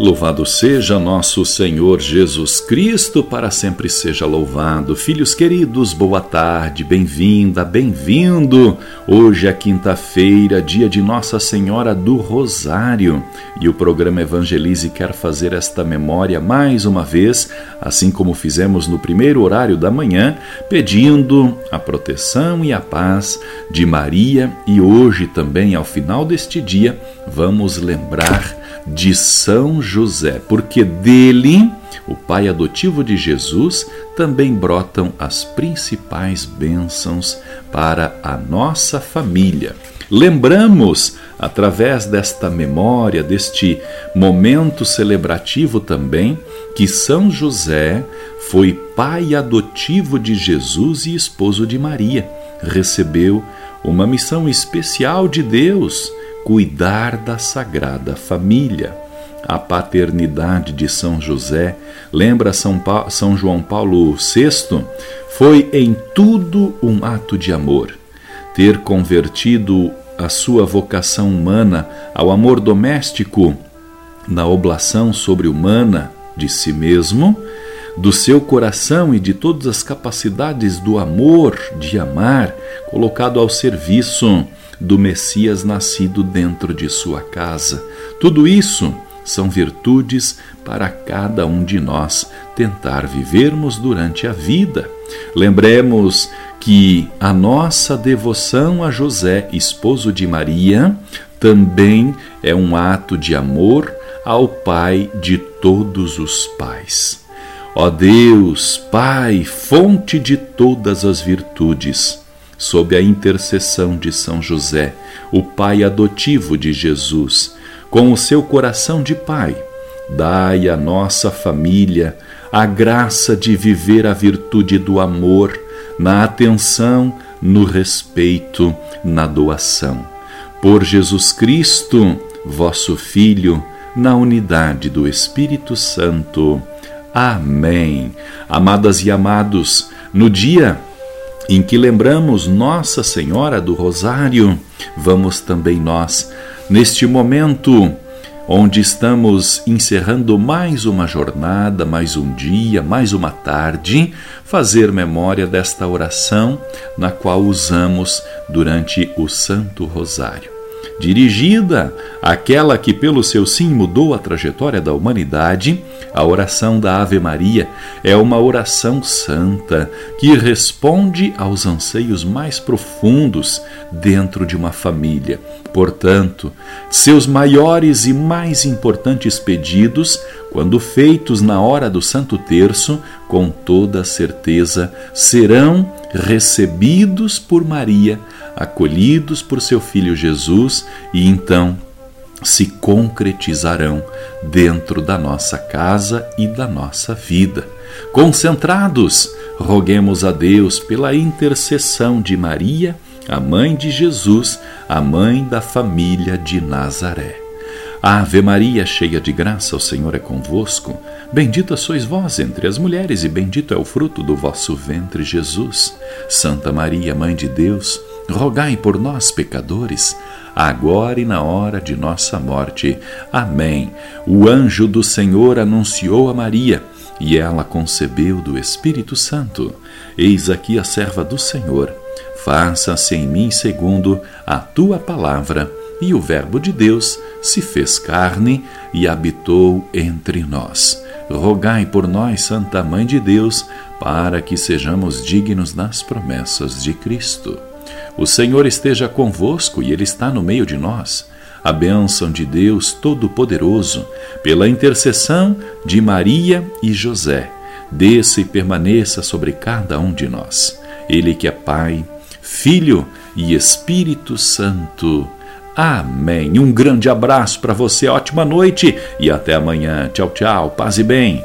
Louvado seja nosso Senhor Jesus Cristo, para sempre seja louvado. Filhos queridos, boa tarde, bem-vinda, bem-vindo. Hoje é quinta-feira, dia de Nossa Senhora do Rosário, e o programa Evangelize quer fazer esta memória mais uma vez, assim como fizemos no primeiro horário da manhã, pedindo a proteção e a paz de Maria, e hoje também, ao final deste dia, vamos lembrar de São José, porque dele, o pai adotivo de Jesus, também brotam as principais bênçãos para a nossa família. Lembramos, através desta memória, deste momento celebrativo também, que São José foi pai adotivo de Jesus e esposo de Maria. Recebeu uma missão especial de Deus cuidar da Sagrada Família. A paternidade de São José, lembra São, pa São João Paulo VI, foi em tudo um ato de amor. Ter convertido a sua vocação humana ao amor doméstico na oblação sobre-humana de si mesmo, do seu coração e de todas as capacidades do amor de amar, colocado ao serviço do Messias nascido dentro de sua casa. Tudo isso são virtudes para cada um de nós tentar vivermos durante a vida. Lembremos que a nossa devoção a José, esposo de Maria, também é um ato de amor ao Pai de todos os pais. Ó Deus, Pai, fonte de todas as virtudes, sob a intercessão de São José, o pai adotivo de Jesus, com o seu coração de pai, dai à nossa família a graça de viver a virtude do amor, na atenção, no respeito, na doação. Por Jesus Cristo, vosso Filho, na unidade do Espírito Santo. Amém. Amadas e amados, no dia em que lembramos Nossa Senhora do Rosário, vamos também nós, neste momento onde estamos encerrando mais uma jornada, mais um dia, mais uma tarde, fazer memória desta oração na qual usamos durante o Santo Rosário dirigida àquela que pelo seu sim mudou a trajetória da humanidade, a oração da Ave Maria é uma oração santa que responde aos anseios mais profundos dentro de uma família. Portanto, seus maiores e mais importantes pedidos, quando feitos na hora do Santo Terço, com toda certeza serão recebidos por Maria acolhidos por seu Filho Jesus e então se concretizarão dentro da nossa casa e da nossa vida. Concentrados, roguemos a Deus pela intercessão de Maria, a mãe de Jesus, a mãe da família de Nazaré. Ave Maria, cheia de graça, o Senhor é convosco. Bendita sois vós entre as mulheres, e bendito é o fruto do vosso ventre, Jesus. Santa Maria, Mãe de Deus, rogai por nós, pecadores, agora e na hora de nossa morte. Amém. O anjo do Senhor anunciou a Maria, e ela concebeu do Espírito Santo. Eis aqui a serva do Senhor. Faça-se em mim segundo a tua palavra. E o Verbo de Deus se fez carne e habitou entre nós. Rogai por nós, Santa Mãe de Deus, para que sejamos dignos das promessas de Cristo. O Senhor esteja convosco e Ele está no meio de nós. A bênção de Deus Todo-Poderoso, pela intercessão de Maria e José, desça e permaneça sobre cada um de nós. Ele que é Pai, Filho e Espírito Santo. Amém. Um grande abraço para você, ótima noite e até amanhã. Tchau, tchau. Paz e bem.